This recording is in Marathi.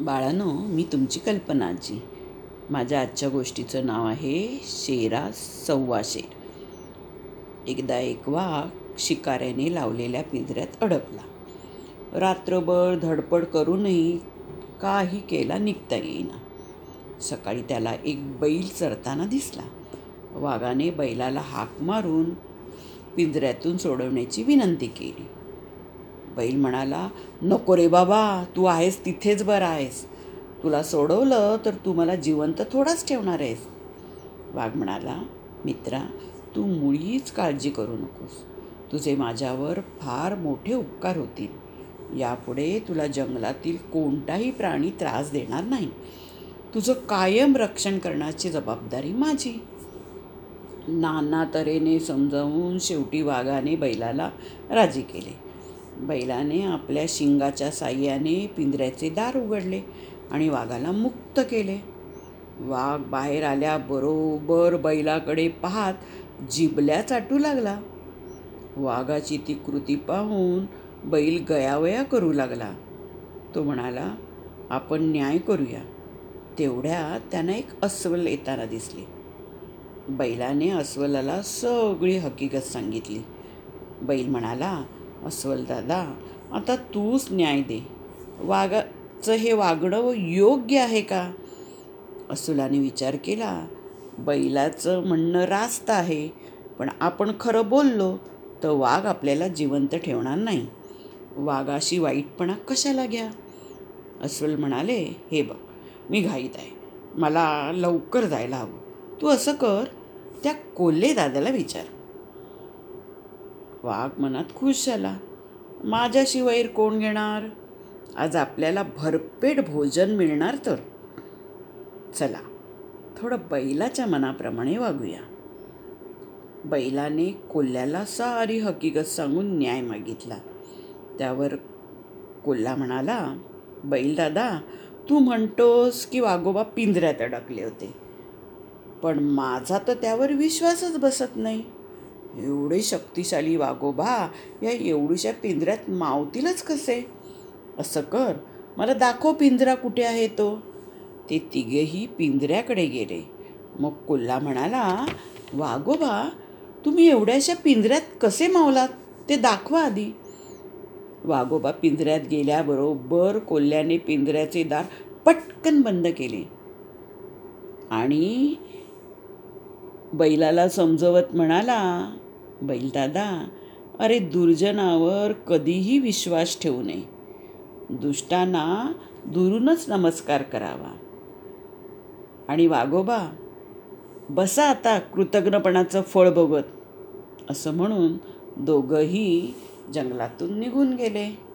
बाळानो मी तुमची कल्पना आजी माझ्या आजच्या गोष्टीचं नाव आहे शेरा सव्वा शेर. एकदा एक वाघ शिकाऱ्याने लावलेल्या पिंजऱ्यात अडकला. रात्रभर धडपड करूनही काही केला निघता येईना. सकाळी त्याला एक बैल चरताना दिसला. वाघाने बैलाला हाक मारून पिंजऱ्यातून सोडवण्याची विनंती केली. बैल म्हणाला नको रे बाबा तू आहेस तिथेच बरं आहेस. तुला सोडवलं तर तू मला जिवंत थोडाच ठेवणार आहेस. वाघ म्हणाला मित्रा तू मुळीच काळजी करू नकोस. तुझे माझ्यावर फार मोठे उपकार होतील. यापुढे तुला जंगलातील कोणताही प्राणी त्रास देणार नाही. तुझं कायम रक्षण करण्याची जबाबदारी माझी. नाना तऱ्हेने समजावून शेवटी वाघाने बैलाला राजी केले. बैलाने आपल्या शिंगाच्या साह्याने पिंजऱ्याचे दार उघडले आणि वाघाला मुक्त केले. वाघ बाहेर आल्याबरोबर बैलाकडे पाहत जिबल्या चाटू लागला. वाघाची ती कृती पाहून बैल गयावया करू लागला. तो म्हणाला आपण न्याय करूया. तेवढ्यात त्यांना एक अस्वल येताना दिसले. बैलाने अस्वलाला सगळी हकीकत सांगितली. बैल म्हणाला अस्वल दादा आता तूच न्याय दे. वागाचं हे वागणं योग्य आहे का? अस्वलाने विचार केला बैलाचं म्हणणं रास्त आहे पण आपण खरं बोललो तर वाघ आपल्याला जिवंत ठेवणार नाही. वाघाशी वाईटपणा कशाला घ्या? अस्वल म्हणाले हे बघ मी घाईत आहे. मला लवकर जायला हवं. तू असं कर त्या कोल्हे दादाला विचार. वाघ मनात खुश झाला माझ्याशी वैर कोण घेणार? आज आपल्याला भरपेट भोजन मिळणार तर. चला थोडं बैलाच्या मनाप्रमाणे वागूया. बैलाने कोल्ह्याला सारी हकीकत सांगून न्याय मागितला. त्यावर कोल्हा म्हणाला बैलदादा तू म्हणतोस की वाघोबा पिंजऱ्यात अडकले होते. पण माझा तर त्यावर विश्वासच बसत नाही. एवढे शक्तिशाली वाघोबा या एवढीशा पिंजऱ्यात मावतीलच कसे? असं कर. मला दाखव पिंजरा कुठे आहे तो. ते तिघेही पिंजऱ्याकडे गेले. मग कोल्हा म्हणाला वाघोबा तुम्ही एवढ्याशा पिंजऱ्यात कसे मावलात? ते दाखवा आधी. वाघोबा पिंजऱ्यात गेल्याबरोबर कोल्ह्याने पिंजऱ्याचे दार पटकन बंद केले. आणि बैलाला समजवत म्हणाला बैलदादा अरे दुर्जनावर कधीही विश्वास ठेवू नये. दुष्टांना दुरूनच नमस्कार करावा. आणि वागोबा बसा आता कृतज्ञपणाचं फळ बघत. असं म्हणून दोघंही जंगलातून निघून गेले.